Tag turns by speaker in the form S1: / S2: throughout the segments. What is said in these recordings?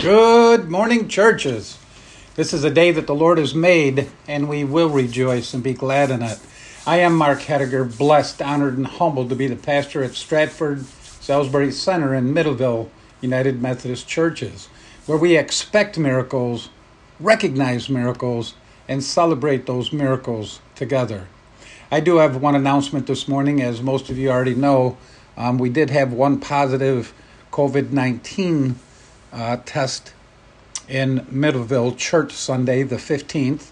S1: Good morning, churches. This is a day that the Lord has made, and we will rejoice and be glad in it. I am Mark Hediger, blessed, honored, and humbled to be the pastor at Stratford Salisbury Center in Middleville United Methodist Churches, where we expect miracles, recognize miracles, and celebrate those miracles together. I do have one announcement this morning, as most of you already know. Um, we did have one positive COVID 19 uh, test in Middleville Church Sunday, the 15th.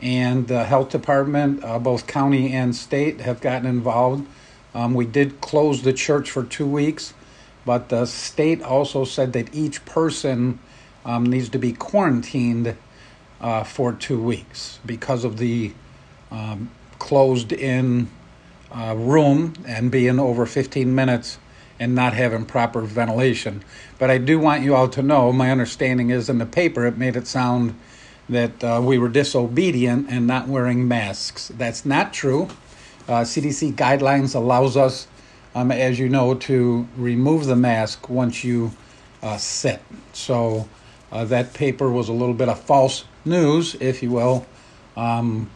S1: And the health department, uh, both county and state, have gotten involved. Um, we did close the church for two weeks, but the state also said that each person um, needs to be quarantined uh, for two weeks because of the um, closed in uh, room and being over 15 minutes and not having proper ventilation. But I do want you all to know my understanding is in the paper it made it sound that uh, we were disobedient and not wearing masks. That's not true. Uh, CDC guidelines allows us, um, as you know, to remove the mask once you uh, sit. So uh, that paper was a little bit of false news, if you will. Um,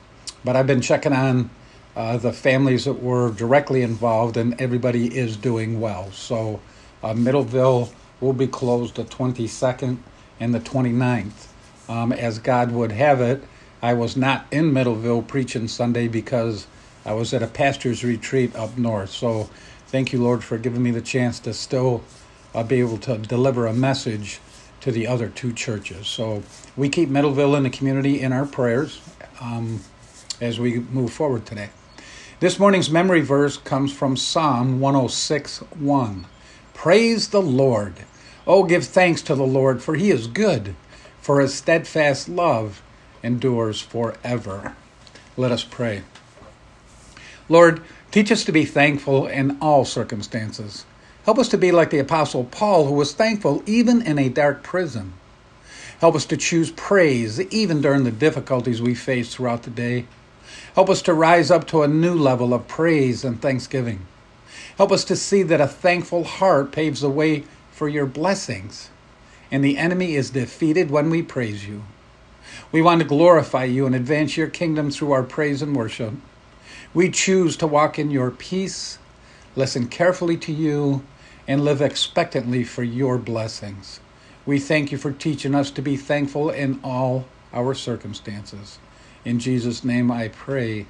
S1: but I've been checking on uh, the families that were directly involved, and everybody is doing well. So, uh, Middleville will be closed the 22nd and the 29th. Um, as God would have it, I was not in Middleville preaching Sunday because I was at a pastor's retreat up north. So, thank you, Lord, for giving me the chance to still uh, be able to deliver a message to the other two churches. So, we keep Middleville and the community in our prayers um, as we move forward today. This morning's memory verse comes from Psalm 106 1. Praise the Lord. Oh, give thanks to the Lord, for he is good, for his steadfast love endures forever. Let us pray. Lord, teach us to be thankful in all circumstances. Help us to be like the Apostle Paul, who was thankful even in a dark prison. Help us to choose praise even during the difficulties we face throughout the day. Help us to rise up to a new level of praise and thanksgiving. Help us to see that a thankful heart paves the way for your blessings, and the enemy is defeated when we praise you. We want to glorify you and advance your kingdom through our praise and worship. We choose to walk in your peace, listen carefully to you, and live expectantly for your blessings. We thank you for teaching us to be thankful in all our circumstances. In Jesus' name I pray.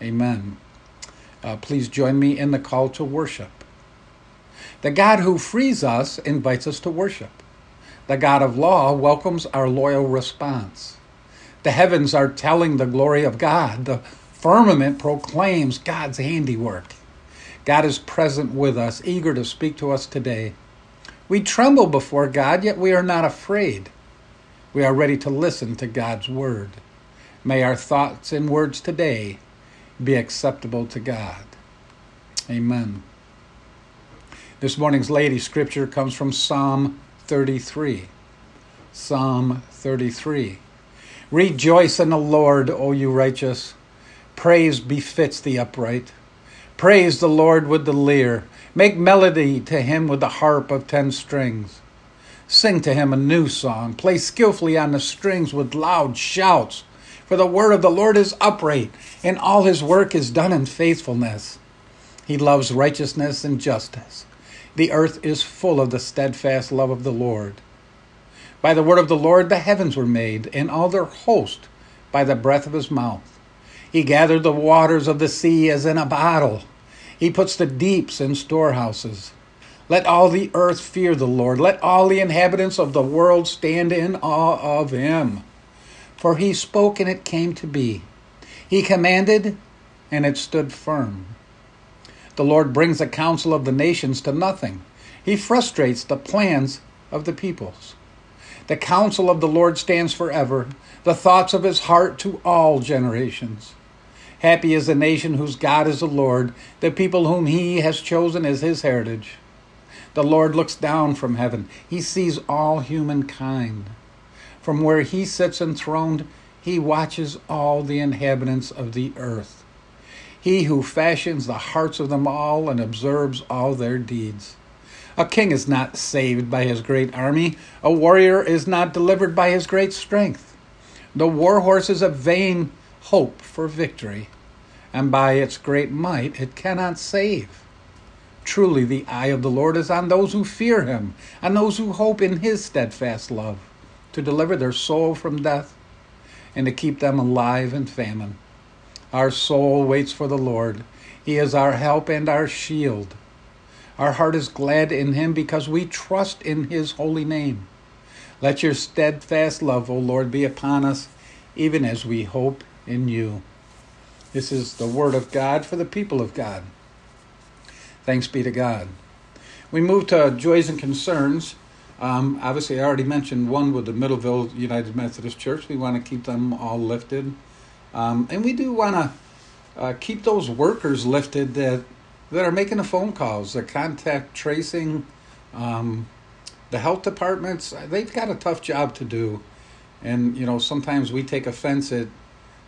S1: Amen. Uh, please join me in the call to worship. The God who frees us invites us to worship. The God of law welcomes our loyal response. The heavens are telling the glory of God. The firmament proclaims God's handiwork. God is present with us, eager to speak to us today. We tremble before God, yet we are not afraid. We are ready to listen to God's word. May our thoughts and words today be acceptable to God. Amen. This morning's lady scripture comes from Psalm 33. Psalm 33. Rejoice in the Lord, O you righteous. Praise befits the upright. Praise the Lord with the lyre. Make melody to him with the harp of ten strings. Sing to him a new song. Play skillfully on the strings with loud shouts. For the word of the Lord is upright, and all his work is done in faithfulness. He loves righteousness and justice. The earth is full of the steadfast love of the Lord. By the word of the Lord the heavens were made, and all their host by the breath of his mouth. He gathered the waters of the sea as in a bottle. He puts the deeps in storehouses. Let all the earth fear the Lord. Let all the inhabitants of the world stand in awe of him. For he spoke and it came to be. He commanded and it stood firm. The Lord brings the counsel of the nations to nothing. He frustrates the plans of the peoples. The counsel of the Lord stands forever, the thoughts of his heart to all generations. Happy is the nation whose God is the Lord, the people whom he has chosen as his heritage. The Lord looks down from heaven, he sees all humankind. From where he sits enthroned, he watches all the inhabitants of the earth. He who fashions the hearts of them all and observes all their deeds. A king is not saved by his great army, a warrior is not delivered by his great strength. The war horse is a vain hope for victory, and by its great might it cannot save. Truly, the eye of the Lord is on those who fear him, and those who hope in his steadfast love, to deliver their soul from death and to keep them alive in famine. Our soul waits for the Lord. He is our help and our shield. Our heart is glad in him because we trust in his holy name. Let your steadfast love, O Lord, be upon us, even as we hope in you. This is the word of God for the people of God. Thanks be to God. We move to joys and concerns. Um, obviously, I already mentioned one with the Middleville United Methodist Church. We want to keep them all lifted. Um, and we do want to uh, keep those workers lifted that, that are making the phone calls, the contact tracing, um, the health departments. They've got a tough job to do. And, you know, sometimes we take offense at,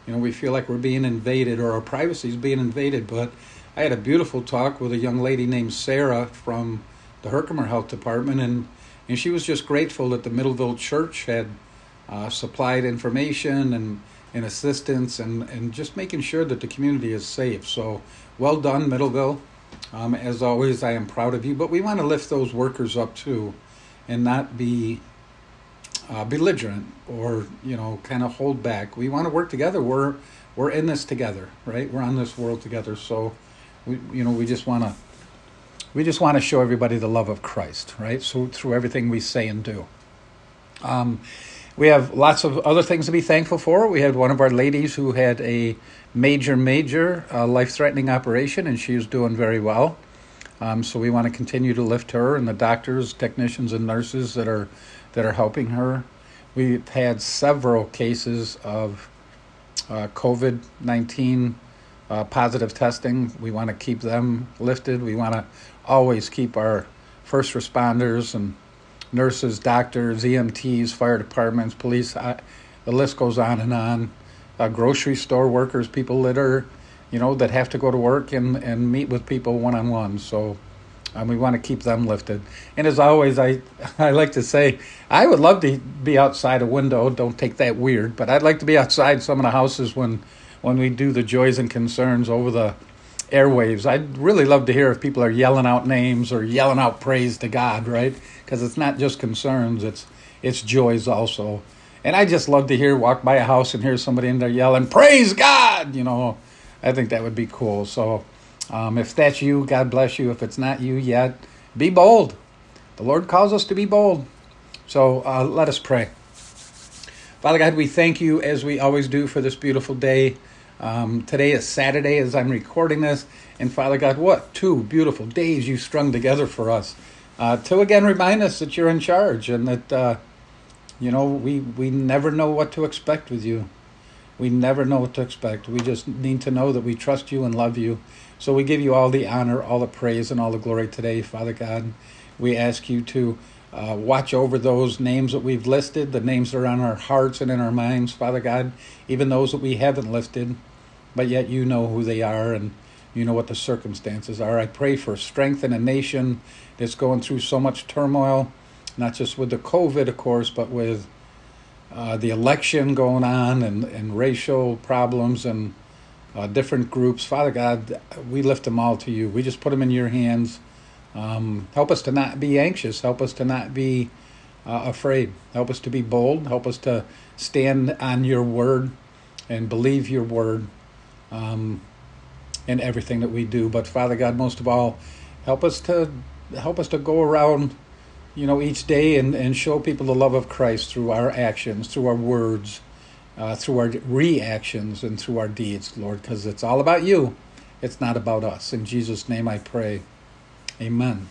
S1: you know, we feel like we're being invaded or our privacy is being invaded. But I had a beautiful talk with a young lady named Sarah from the Herkimer Health Department, and and she was just grateful that the Middleville Church had uh, supplied information and, and assistance and, and just making sure that the community is safe. So well done, Middleville. Um, as always, I am proud of you, but we want to lift those workers up too and not be uh, belligerent or, you know, kind of hold back. We want to work together. We're, we're in this together, right? We're on this world together. So, we, you know, we just want to we just want to show everybody the love of Christ, right? So through everything we say and do. Um, we have lots of other things to be thankful for. We had one of our ladies who had a major, major uh, life threatening operation, and she's doing very well. Um, so we want to continue to lift her and the doctors, technicians, and nurses that are that are helping her. We've had several cases of uh, COVID nineteen uh, positive testing. We want to keep them lifted. We want to always keep our first responders and nurses, doctors, EMTs, fire departments, police. I, the list goes on and on. Uh, grocery store workers, people that are, you know, that have to go to work and, and meet with people one on one. So um, we want to keep them lifted. And as always, I, I like to say, I would love to be outside a window. Don't take that weird, but I'd like to be outside some of the houses when, when we do the joys and concerns over the airwaves. I'd really love to hear if people are yelling out names or yelling out praise to God, right? Because it's not just concerns; it's it's joys also. And I just love to hear walk by a house and hear somebody in there yelling praise God. You know, I think that would be cool. So, um, if that's you, God bless you. If it's not you yet, be bold. The Lord calls us to be bold. So uh, let us pray. Father God, we thank you as we always do for this beautiful day. Um, today is Saturday as I'm recording this. And Father God, what two beautiful days you strung together for us uh, to again remind us that you're in charge and that, uh, you know, we, we never know what to expect with you. We never know what to expect. We just need to know that we trust you and love you. So we give you all the honor, all the praise, and all the glory today, Father God. We ask you to uh, watch over those names that we've listed, the names that are on our hearts and in our minds, Father God, even those that we haven't listed, but yet you know who they are and you know what the circumstances are. I pray for strength in a nation that's going through so much turmoil, not just with the COVID, of course, but with uh, the election going on and, and racial problems and uh, different groups. Father God, we lift them all to you. We just put them in your hands. Um, help us to not be anxious. Help us to not be uh, afraid. Help us to be bold. Help us to stand on your word and believe your word um, in everything that we do. But Father God, most of all, help us to help us to go around, you know, each day and, and show people the love of Christ through our actions, through our words, uh, through our reactions, and through our deeds, Lord, because it's all about you. It's not about us. In Jesus' name I pray. Amen.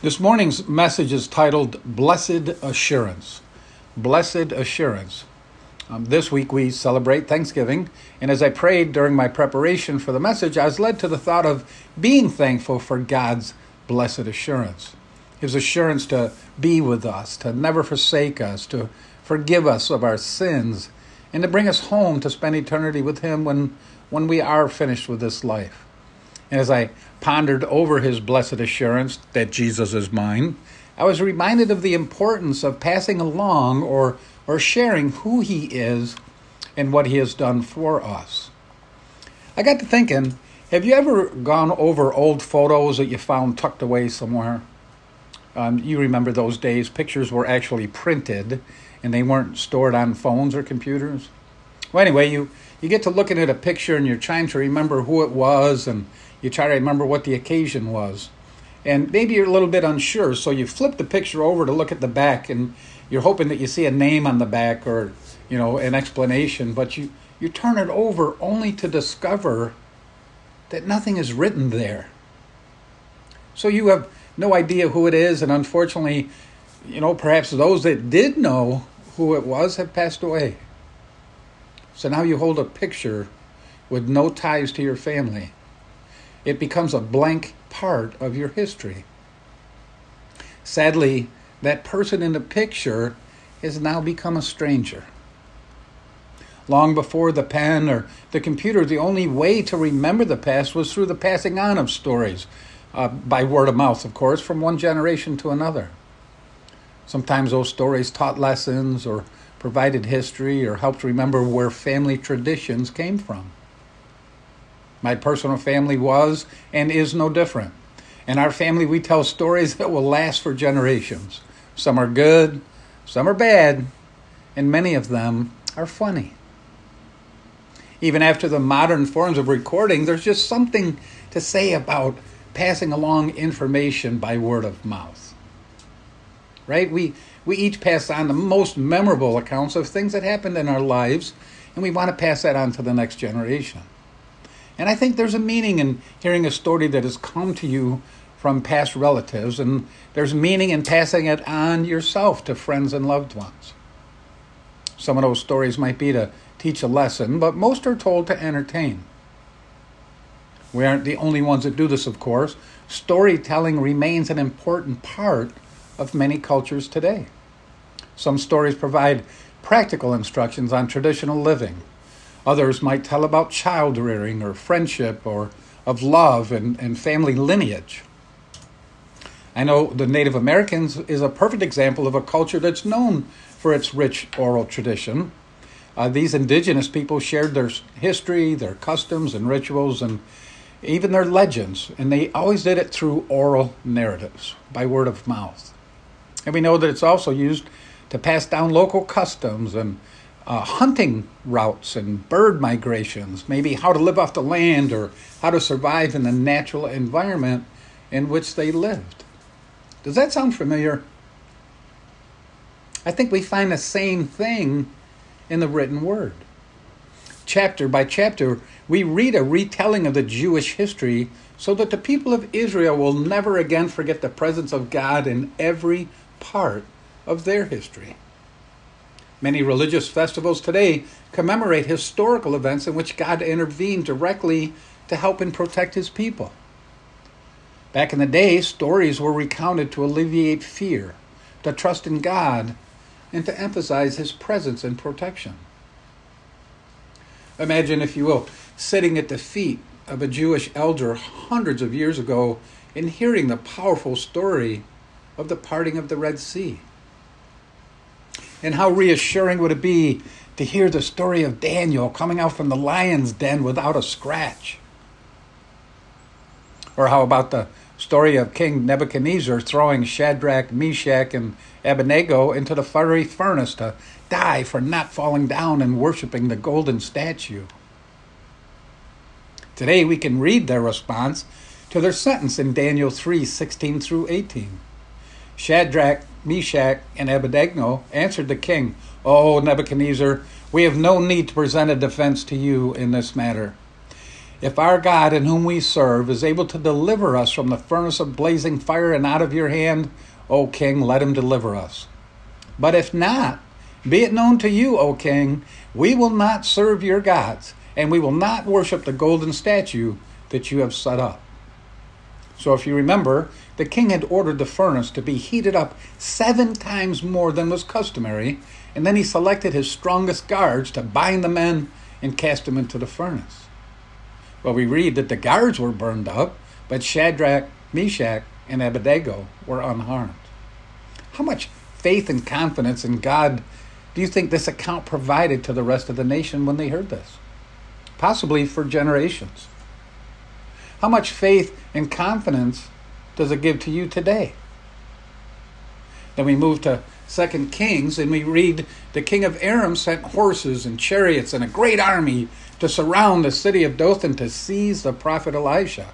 S1: This morning's message is titled Blessed Assurance. Blessed Assurance. Um, this week we celebrate Thanksgiving, and as I prayed during my preparation for the message, I was led to the thought of being thankful for God's blessed assurance. His assurance to be with us, to never forsake us, to forgive us of our sins, and to bring us home to spend eternity with Him when, when we are finished with this life. And as I pondered over his blessed assurance that Jesus is mine, I was reminded of the importance of passing along or, or sharing who he is and what he has done for us. I got to thinking have you ever gone over old photos that you found tucked away somewhere? Um, you remember those days, pictures were actually printed and they weren't stored on phones or computers. Well, anyway, you, you get to looking at a picture and you're trying to remember who it was and you try to remember what the occasion was. And maybe you're a little bit unsure, so you flip the picture over to look at the back and you're hoping that you see a name on the back or, you know, an explanation, but you, you turn it over only to discover that nothing is written there. So you have no idea who it is, and unfortunately, you know, perhaps those that did know who it was have passed away. So now you hold a picture with no ties to your family. It becomes a blank part of your history. Sadly, that person in the picture has now become a stranger. Long before the pen or the computer, the only way to remember the past was through the passing on of stories, uh, by word of mouth, of course, from one generation to another. Sometimes those stories taught lessons or provided history or helped remember where family traditions came from. My personal family was and is no different. In our family, we tell stories that will last for generations. Some are good, some are bad, and many of them are funny even after the modern forms of recording, there's just something to say about passing along information by word of mouth. Right? We we each pass on the most memorable accounts of things that happened in our lives, and we want to pass that on to the next generation. And I think there's a meaning in hearing a story that has come to you from past relatives, and there's meaning in passing it on yourself to friends and loved ones. Some of those stories might be to teach a lesson, but most are told to entertain. We aren't the only ones that do this, of course. Storytelling remains an important part of many cultures today. Some stories provide practical instructions on traditional living. Others might tell about child rearing or friendship or of love and, and family lineage. I know the Native Americans is a perfect example of a culture that's known for its rich oral tradition. Uh, these indigenous people shared their history, their customs and rituals, and even their legends, and they always did it through oral narratives, by word of mouth. And we know that it's also used to pass down local customs and uh, hunting routes and bird migrations, maybe how to live off the land or how to survive in the natural environment in which they lived. Does that sound familiar? I think we find the same thing in the written word. Chapter by chapter, we read a retelling of the Jewish history so that the people of Israel will never again forget the presence of God in every part of their history. Many religious festivals today commemorate historical events in which God intervened directly to help and protect his people. Back in the day, stories were recounted to alleviate fear, to trust in God, and to emphasize his presence and protection. Imagine, if you will, sitting at the feet of a Jewish elder hundreds of years ago and hearing the powerful story of the parting of the Red Sea. And how reassuring would it be to hear the story of Daniel coming out from the lion's den without a scratch? Or how about the story of King Nebuchadnezzar throwing Shadrach, Meshach, and Abednego into the fiery furnace to die for not falling down and worshiping the golden statue. Today we can read their response to their sentence in Daniel 3 16 through 18. Shadrach, Meshach, and Abednego answered the king, O Nebuchadnezzar, we have no need to present a defense to you in this matter. If our God, in whom we serve, is able to deliver us from the furnace of blazing fire and out of your hand, O king, let him deliver us. But if not, be it known to you, O king, we will not serve your gods, and we will not worship the golden statue that you have set up. So, if you remember, the king had ordered the furnace to be heated up seven times more than was customary, and then he selected his strongest guards to bind the men and cast them into the furnace. Well, we read that the guards were burned up, but Shadrach, Meshach, and Abednego were unharmed. How much faith and confidence in God do you think this account provided to the rest of the nation when they heard this? Possibly for generations. How much faith and confidence does it give to you today? Then we move to Second Kings and we read the king of Aram sent horses and chariots and a great army to surround the city of Dothan to seize the prophet Elisha.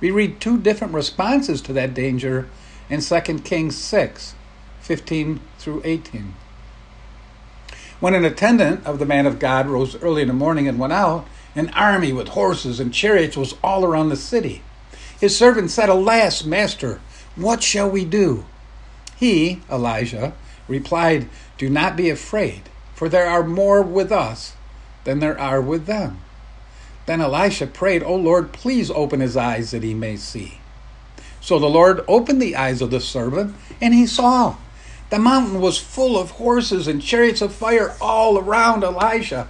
S1: We read two different responses to that danger in 2 Kings 6 15 through 18. When an attendant of the man of God rose early in the morning and went out, an army with horses and chariots was all around the city. His servant said, Alas, master, what shall we do? He, Elijah, replied, Do not be afraid, for there are more with us than there are with them. Then Elisha prayed, O Lord, please open his eyes that he may see. So the Lord opened the eyes of the servant, and he saw. The mountain was full of horses and chariots of fire all around Elisha.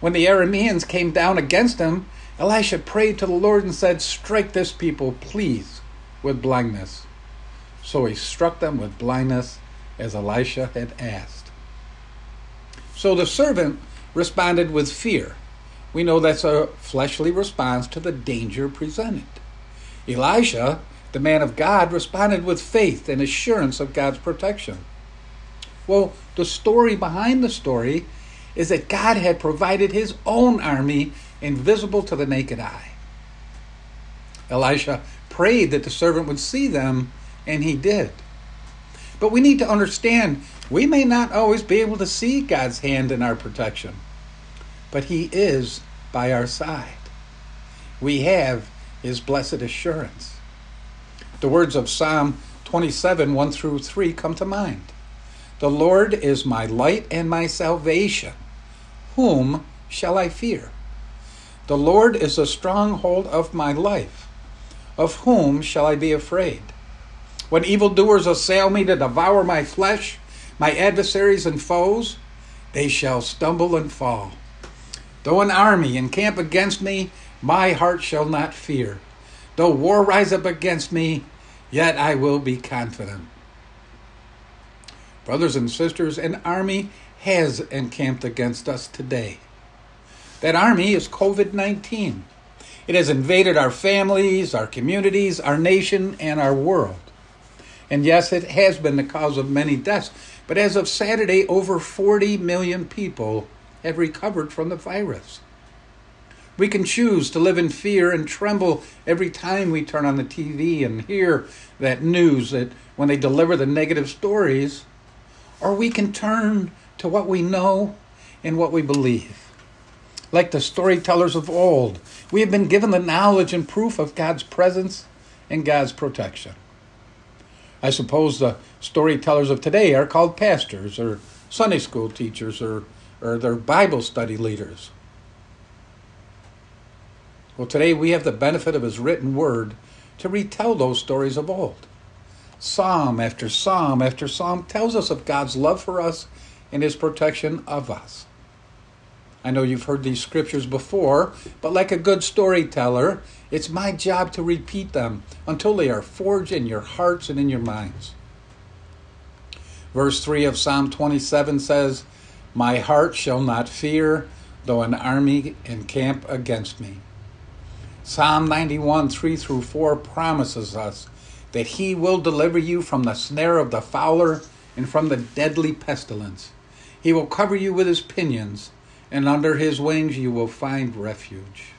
S1: When the Arameans came down against him, Elisha prayed to the Lord and said, Strike this people, please, with blindness. So he struck them with blindness as Elisha had asked. So the servant responded with fear. We know that's a fleshly response to the danger presented. Elisha the man of God responded with faith and assurance of God's protection. Well, the story behind the story is that God had provided his own army invisible to the naked eye. Elisha prayed that the servant would see them, and he did. But we need to understand we may not always be able to see God's hand in our protection, but he is by our side. We have his blessed assurance. The words of Psalm 27 1 through 3 come to mind. The Lord is my light and my salvation. Whom shall I fear? The Lord is the stronghold of my life. Of whom shall I be afraid? When evildoers assail me to devour my flesh, my adversaries and foes, they shall stumble and fall. Though an army encamp against me, my heart shall not fear. Though war rise up against me, yet I will be confident. Brothers and sisters, an army has encamped against us today. That army is COVID 19. It has invaded our families, our communities, our nation, and our world. And yes, it has been the cause of many deaths. But as of Saturday, over 40 million people have recovered from the virus. We can choose to live in fear and tremble every time we turn on the TV and hear that news that when they deliver the negative stories, or we can turn to what we know and what we believe. Like the storytellers of old, we have been given the knowledge and proof of God's presence and God's protection. I suppose the storytellers of today are called pastors or Sunday school teachers or, or they're Bible study leaders. Well, today we have the benefit of His written word to retell those stories of old. Psalm after psalm after psalm tells us of God's love for us and His protection of us. I know you've heard these scriptures before, but like a good storyteller, it's my job to repeat them until they are forged in your hearts and in your minds. Verse 3 of Psalm 27 says, My heart shall not fear, though an army encamp against me. Psalm 91, 3 through 4 promises us that he will deliver you from the snare of the fowler and from the deadly pestilence. He will cover you with his pinions, and under his wings you will find refuge.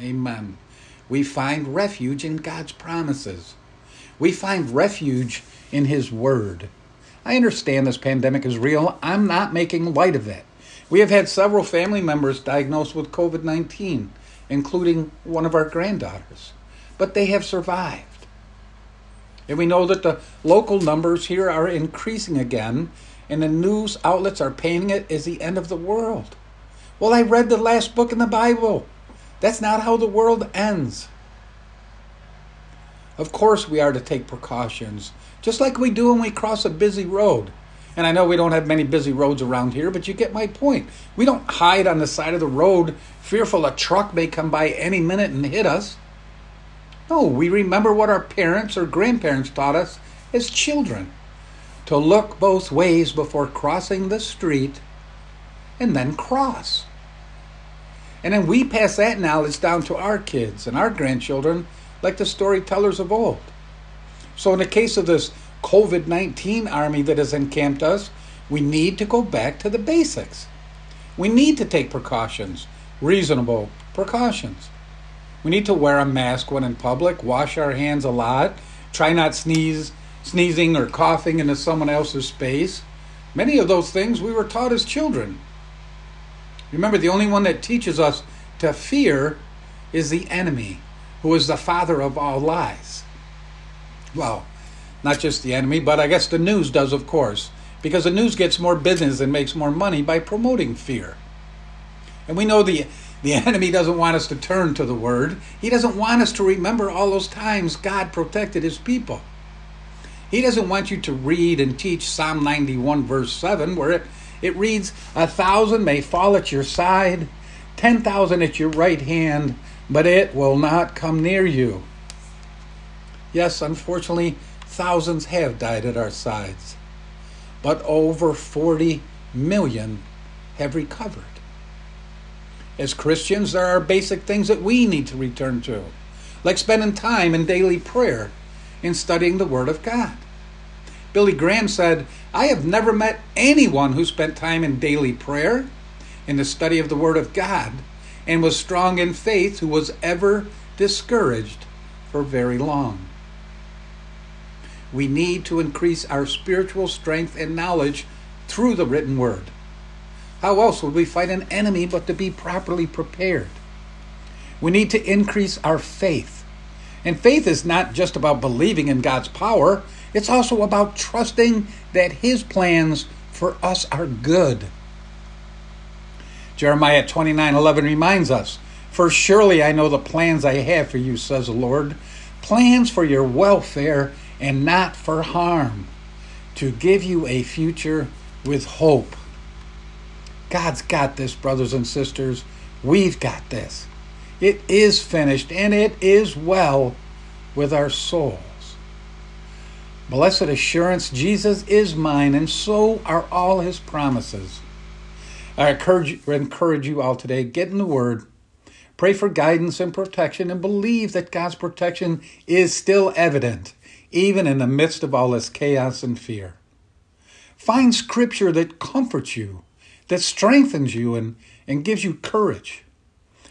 S1: Amen. We find refuge in God's promises. We find refuge in his word. I understand this pandemic is real. I'm not making light of it. We have had several family members diagnosed with COVID 19 including one of our granddaughters. But they have survived. And we know that the local numbers here are increasing again, and the news outlets are painting it as the end of the world. Well, I read the last book in the Bible. That's not how the world ends. Of course, we are to take precautions, just like we do when we cross a busy road. And I know we don't have many busy roads around here, but you get my point. We don't hide on the side of the road fearful a truck may come by any minute and hit us. No, we remember what our parents or grandparents taught us as children to look both ways before crossing the street and then cross. And then we pass that knowledge down to our kids and our grandchildren like the storytellers of old. So, in the case of this COVID 19 army that has encamped us, we need to go back to the basics. We need to take precautions, reasonable precautions. We need to wear a mask when in public, wash our hands a lot, try not sneeze, sneezing or coughing into someone else's space. Many of those things we were taught as children. Remember, the only one that teaches us to fear is the enemy, who is the father of all lies. Well, not just the enemy, but I guess the news does, of course, because the news gets more business and makes more money by promoting fear. And we know the the enemy doesn't want us to turn to the Word. He doesn't want us to remember all those times God protected His people. He doesn't want you to read and teach Psalm 91, verse 7, where it, it reads, A thousand may fall at your side, 10,000 at your right hand, but it will not come near you. Yes, unfortunately, thousands have died at our sides, but over 40 million have recovered. As Christians, there are basic things that we need to return to, like spending time in daily prayer and studying the Word of God. Billy Graham said, I have never met anyone who spent time in daily prayer, in the study of the Word of God, and was strong in faith who was ever discouraged for very long. We need to increase our spiritual strength and knowledge through the written Word. How else would we fight an enemy but to be properly prepared? We need to increase our faith. And faith is not just about believing in God's power, it's also about trusting that His plans for us are good. Jeremiah 29 11 reminds us, For surely I know the plans I have for you, says the Lord, plans for your welfare and not for harm, to give you a future with hope. God's got this, brothers and sisters. We've got this. It is finished and it is well with our souls. Blessed assurance, Jesus is mine, and so are all his promises. I encourage, encourage you all today get in the Word, pray for guidance and protection, and believe that God's protection is still evident, even in the midst of all this chaos and fear. Find scripture that comforts you that strengthens you and, and gives you courage.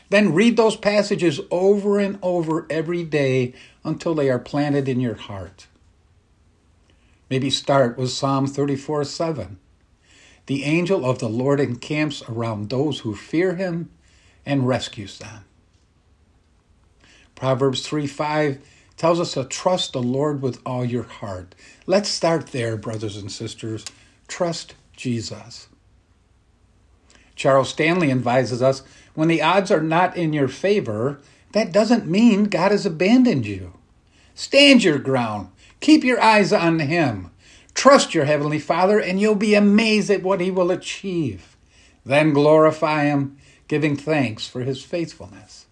S1: Then read those passages over and over every day until they are planted in your heart. Maybe start with Psalm 34 7. The angel of the Lord encamps around those who fear him and rescues them. Proverbs 3 5 tells us to trust the Lord with all your heart. Let's start there, brothers and sisters. Trust Jesus. Charles Stanley advises us when the odds are not in your favor, that doesn't mean God has abandoned you. Stand your ground. Keep your eyes on Him. Trust your Heavenly Father, and you'll be amazed at what He will achieve. Then glorify Him, giving thanks for His faithfulness.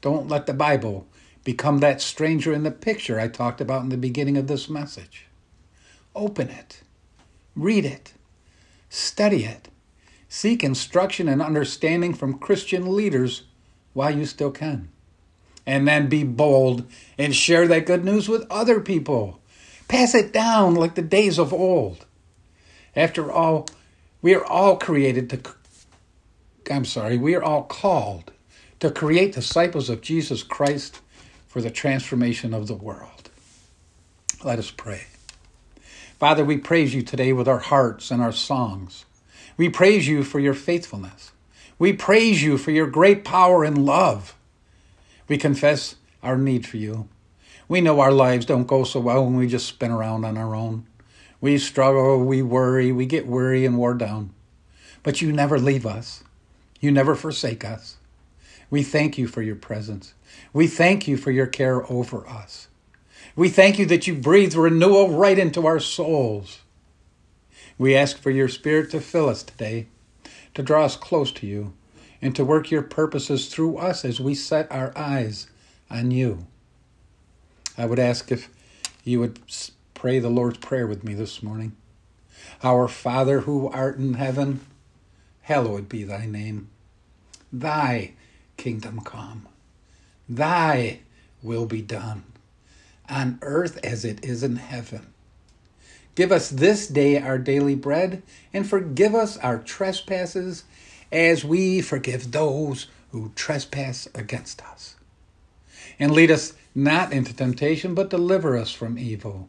S1: Don't let the Bible become that stranger in the picture I talked about in the beginning of this message. Open it, read it, study it, Seek instruction and understanding from Christian leaders while you still can. And then be bold and share that good news with other people. Pass it down like the days of old. After all, we are all created to, I'm sorry, we are all called to create disciples of Jesus Christ for the transformation of the world. Let us pray. Father, we praise you today with our hearts and our songs. We praise you for your faithfulness. We praise you for your great power and love. We confess our need for you. We know our lives don't go so well when we just spin around on our own. We struggle, we worry, we get weary and wore down. But you never leave us. You never forsake us. We thank you for your presence. We thank you for your care over us. We thank you that you breathe renewal right into our souls. We ask for your Spirit to fill us today, to draw us close to you, and to work your purposes through us as we set our eyes
S2: on you. I would ask if you would pray the Lord's Prayer with me this morning. Our Father who art in heaven, hallowed be thy name. Thy kingdom come, thy will be done, on earth as it is in heaven. Give us this day our daily bread, and forgive us our trespasses as we forgive those who trespass against us. And lead us not into temptation, but deliver us from evil.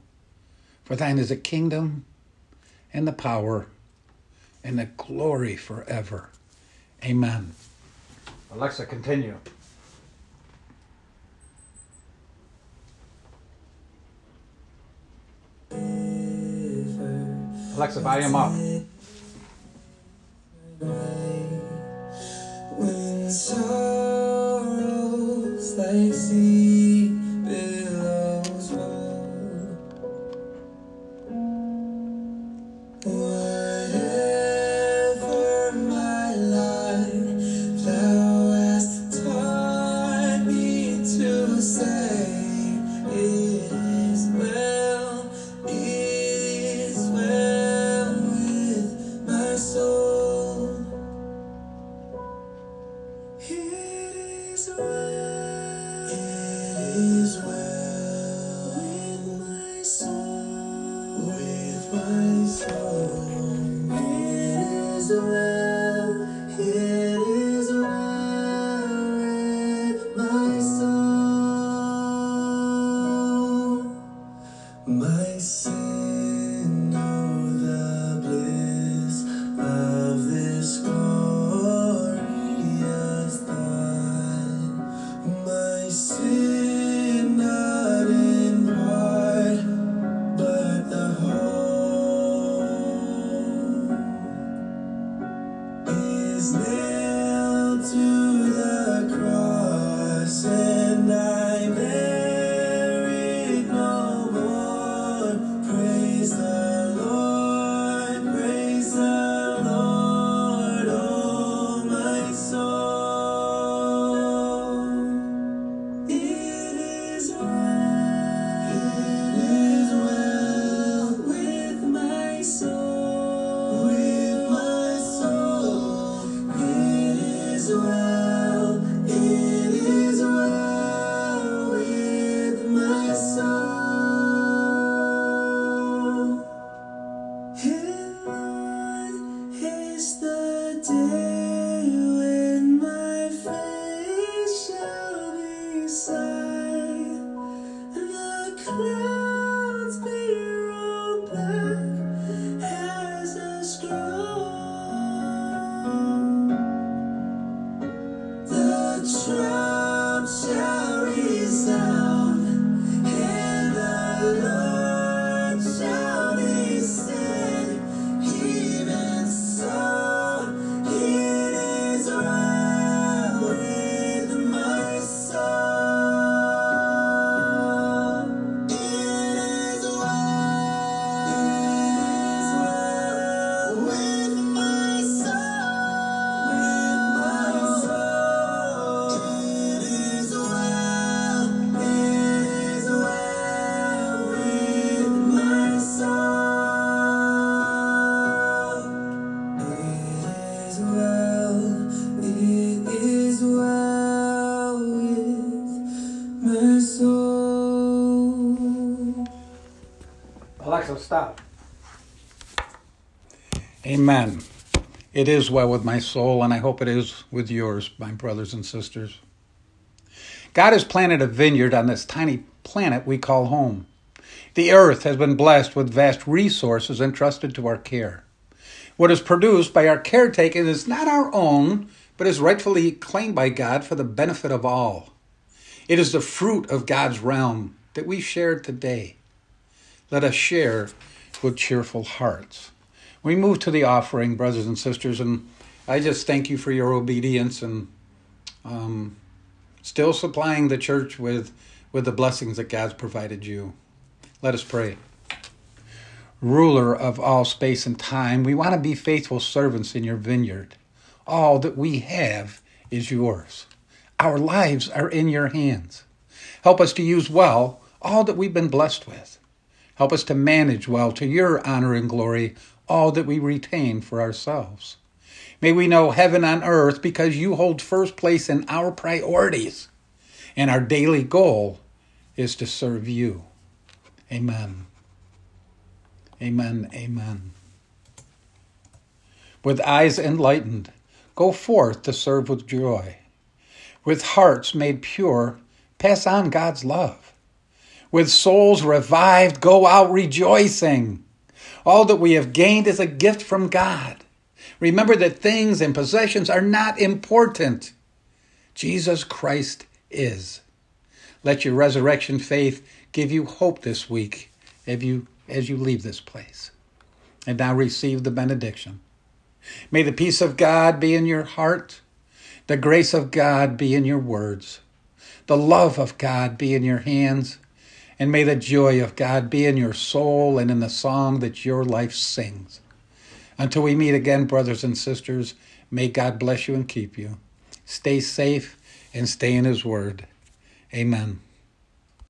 S2: For thine is the kingdom, and the power, and the glory forever. Amen. Alexa, continue. Alexa, volume up. Sorrows like sea Stop. Amen. It is well with my soul, and I hope it is with yours, my brothers and sisters. God has planted a vineyard on this tiny planet we call home. The earth has been blessed with vast resources entrusted to our care. What is produced by our caretaking is not our own, but is rightfully claimed by God for the benefit of all. It is the fruit of God's realm that we share today. Let us share with cheerful hearts. We move to the offering, brothers and sisters, and I just thank you for your obedience and um, still supplying the church with, with the blessings that God's provided you. Let us pray. Ruler of all space and time, we want to be faithful servants in your vineyard. All that we have is yours. Our lives are in your hands.
S1: Help us to use well all that we've been blessed with. Help us to manage well to your honor and glory all that we retain for ourselves. May we know heaven on earth because you hold first place in our priorities, and our daily goal is to serve you. Amen. Amen. Amen. With eyes enlightened, go forth to serve with joy. With hearts made pure, pass on God's love. With souls revived, go out rejoicing. All that we have gained is a gift from God. Remember that things and possessions are not important. Jesus Christ is. Let your resurrection faith give you hope this week as you, as you leave this place. And now receive the benediction. May the peace of God be in your heart, the grace of God be in your words, the love of God be in your hands, and may the joy of God be in your soul and in the song that your life sings. Until we meet again, brothers and sisters, may God bless you and keep you. Stay safe and stay in His Word. Amen.